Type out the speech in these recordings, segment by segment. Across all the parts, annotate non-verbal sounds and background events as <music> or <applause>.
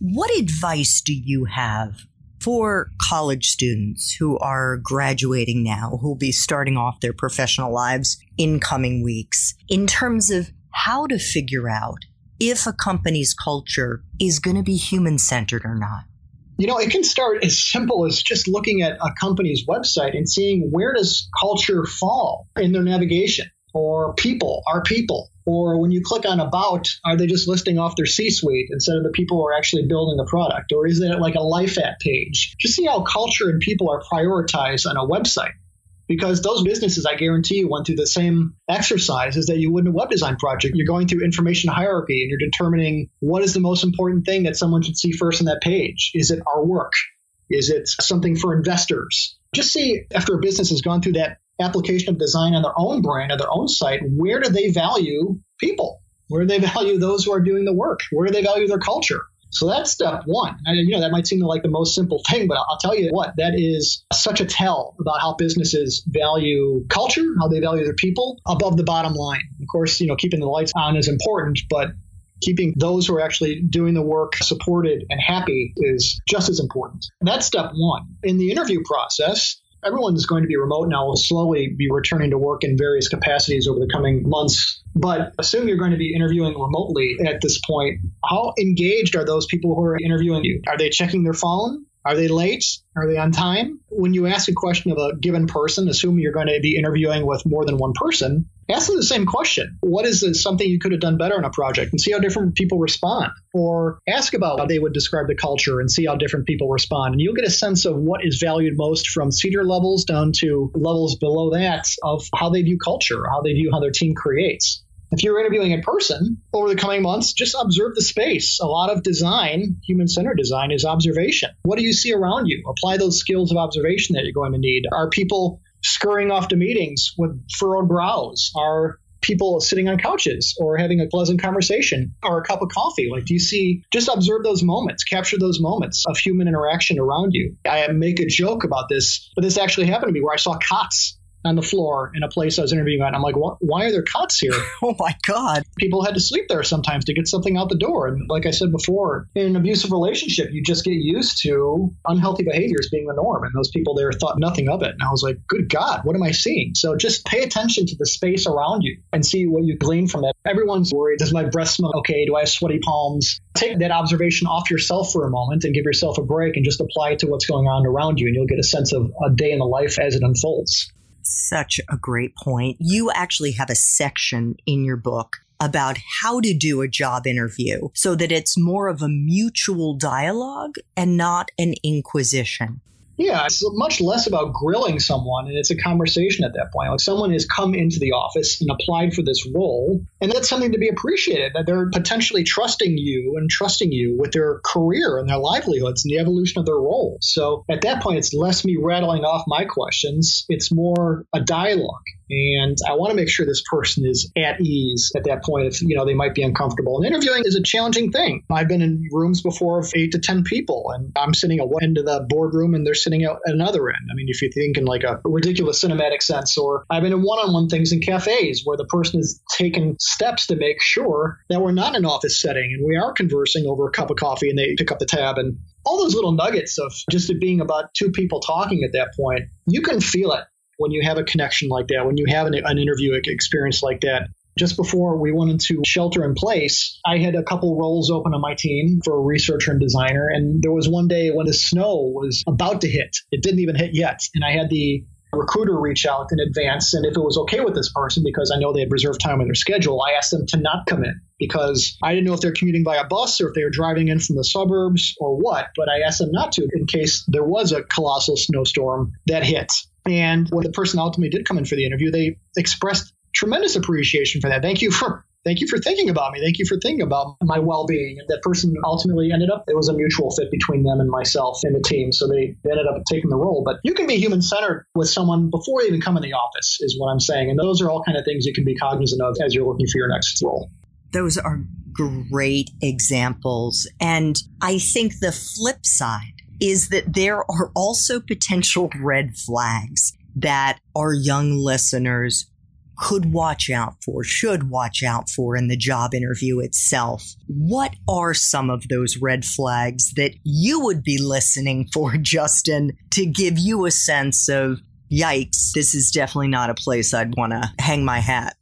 What advice do you have for college students who are graduating now, who will be starting off their professional lives in coming weeks, in terms of how to figure out if a company's culture is going to be human centered or not? You know, it can start as simple as just looking at a company's website and seeing where does culture fall in their navigation or people, our people. Or when you click on about, are they just listing off their C suite instead of the people who are actually building the product? Or is it like a life at page? Just see how culture and people are prioritized on a website. Because those businesses, I guarantee you, went through the same exercises that you would in a web design project. You're going through information hierarchy and you're determining what is the most important thing that someone should see first on that page. Is it our work? Is it something for investors? Just see after a business has gone through that application of design on their own brand, on their own site, where do they value people? Where do they <laughs> value those who are doing the work? Where do they value their culture? So that's step one. And you know, that might seem like the most simple thing, but I'll tell you what, that is such a tell about how businesses value culture, how they value their people above the bottom line. Of course, you know, keeping the lights on is important, but keeping those who are actually doing the work supported and happy is just as important. That's step one. In the interview process, everyone is going to be remote now. Will slowly be returning to work in various capacities over the coming months. But assume you're going to be interviewing remotely at this point. How engaged are those people who are interviewing you? Are they checking their phone? Are they late? Are they on time? When you ask a question of a given person, assume you're going to be interviewing with more than one person, ask them the same question. What is something you could have done better in a project and see how different people respond? Or ask about how they would describe the culture and see how different people respond. And you'll get a sense of what is valued most from senior levels down to levels below that of how they view culture, how they view how their team creates. If you're interviewing in person over the coming months, just observe the space. A lot of design, human centered design, is observation. What do you see around you? Apply those skills of observation that you're going to need. Are people scurrying off to meetings with furrowed brows? Are people sitting on couches or having a pleasant conversation or a cup of coffee? Like, do you see, just observe those moments, capture those moments of human interaction around you. I make a joke about this, but this actually happened to me where I saw cots on the floor in a place I was interviewing at. And I'm like, why are there cots here? <laughs> oh my God. People had to sleep there sometimes to get something out the door. And like I said before, in an abusive relationship, you just get used to unhealthy behaviors being the norm. And those people there thought nothing of it. And I was like, good God, what am I seeing? So just pay attention to the space around you and see what you glean from it. Everyone's worried. Does my breath smell okay? Do I have sweaty palms? Take that observation off yourself for a moment and give yourself a break and just apply it to what's going on around you. And you'll get a sense of a day in the life as it unfolds such a great point. You actually have a section in your book about how to do a job interview so that it's more of a mutual dialogue and not an inquisition. Yeah, it's much less about grilling someone, and it's a conversation at that point. Like someone has come into the office and applied for this role, and that's something to be appreciated that they're potentially trusting you and trusting you with their career and their livelihoods and the evolution of their role. So at that point, it's less me rattling off my questions, it's more a dialogue. And I want to make sure this person is at ease at that point if, you know, they might be uncomfortable. And interviewing is a challenging thing. I've been in rooms before of eight to 10 people, and I'm sitting at one end of the boardroom and they're sitting at another end. I mean, if you think in like a ridiculous cinematic sense, or I've been in one on one things in cafes where the person has taken steps to make sure that we're not in an office setting and we are conversing over a cup of coffee and they pick up the tab and all those little nuggets of just it being about two people talking at that point, you can feel it when you have a connection like that, when you have an, an interview experience like that, just before we went into shelter in place, I had a couple roles open on my team for a researcher and designer. And there was one day when the snow was about to hit. It didn't even hit yet. And I had the recruiter reach out in advance and if it was okay with this person because I know they had reserved time in their schedule, I asked them to not come in because I didn't know if they're commuting by a bus or if they were driving in from the suburbs or what, but I asked them not to in case there was a colossal snowstorm that hit. And when the person ultimately did come in for the interview, they expressed tremendous appreciation for that. Thank you for thank you for thinking about me. Thank you for thinking about my well-being. And that person ultimately ended up, it was a mutual fit between them and myself and the team. So they, they ended up taking the role. But you can be human-centered with someone before they even come in the office is what I'm saying. And those are all kind of things you can be cognizant of as you're looking for your next role. Those are great examples. And I think the flip side is that there are also potential red flags that our young listeners could watch out for, should watch out for in the job interview itself. What are some of those red flags that you would be listening for, <laughs> Justin, to give you a sense of, yikes, this is definitely not a place I'd want to hang my hat?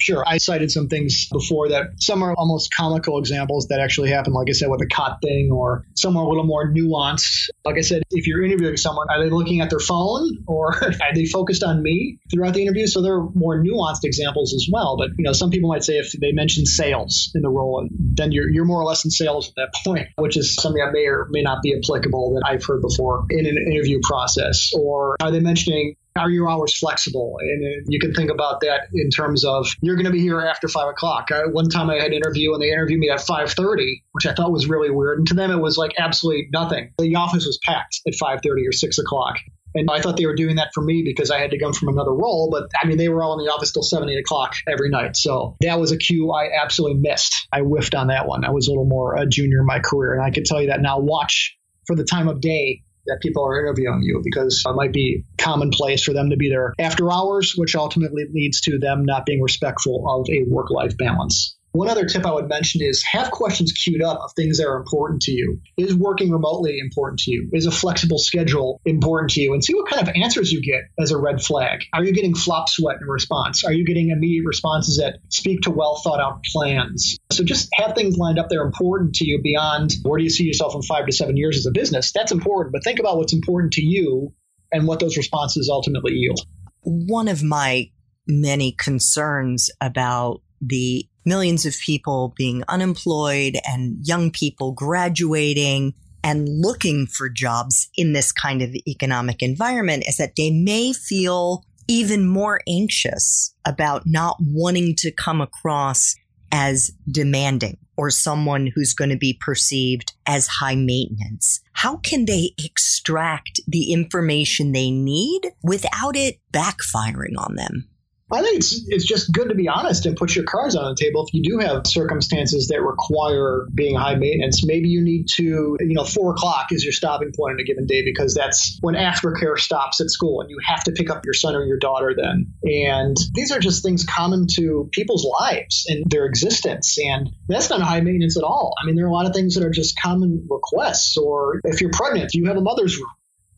Sure. I cited some things before that some are almost comical examples that actually happen, like I said, with a cot thing, or some are a little more nuanced. Like I said, if you're interviewing someone, are they looking at their phone or <laughs> are they focused on me throughout the interview? So there are more nuanced examples as well. But, you know, some people might say if they mention sales in the role, then you're, you're more or less in sales at that point, which is something that may or may not be applicable that I've heard before in an interview process. Or are they mentioning are your hours flexible? And uh, you can think about that in terms of you're going to be here after five o'clock. I, one time I had an interview and they interviewed me at five thirty, which I thought was really weird. And to them, it was like absolutely nothing. The office was packed at five thirty or six o'clock. And I thought they were doing that for me because I had to come from another role. But I mean, they were all in the office till seven, eight o'clock every night. So that was a cue I absolutely missed. I whiffed on that one. I was a little more a junior in my career. And I can tell you that now, watch for the time of day that people are interviewing you because it might be commonplace for them to be there after hours, which ultimately leads to them not being respectful of a work life balance. One other tip I would mention is have questions queued up of things that are important to you. Is working remotely important to you? Is a flexible schedule important to you? And see what kind of answers you get as a red flag. Are you getting flop sweat in response? Are you getting immediate responses that speak to well thought out plans? So just have things lined up that are important to you beyond where do you see yourself in five to seven years as a business? That's important, but think about what's important to you and what those responses ultimately yield. One of my many concerns about the millions of people being unemployed and young people graduating and looking for jobs in this kind of economic environment is that they may feel even more anxious about not wanting to come across as demanding or someone who's going to be perceived as high maintenance. How can they extract the information they need without it backfiring on them? I think it's it's just good to be honest and put your cards on the table. If you do have circumstances that require being high maintenance, maybe you need to, you know, four o'clock is your stopping point on a given day because that's when aftercare stops at school and you have to pick up your son or your daughter then. And these are just things common to people's lives and their existence. And that's not high maintenance at all. I mean, there are a lot of things that are just common requests. Or if you're pregnant, you have a mother's room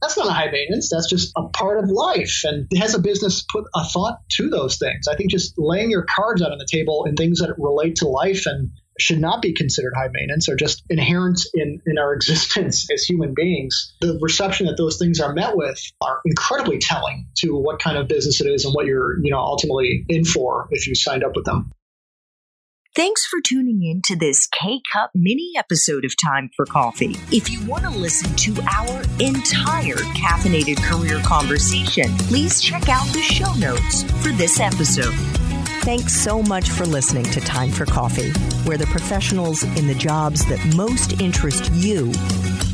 that's not a high maintenance. That's just a part of life. And has a business put a thought to those things? I think just laying your cards out on the table and things that relate to life and should not be considered high maintenance or just inherent in, in our <laughs> existence as human beings. The reception that those things are met with are incredibly telling to what kind of business it is and what you're, you know, ultimately in for if you signed up with them. Thanks for tuning in to this K Cup mini episode of Time for Coffee. If you want to listen to our entire caffeinated career conversation, please check out the show notes for this episode. Thanks so much for listening to Time for Coffee, where the professionals in the jobs that most interest you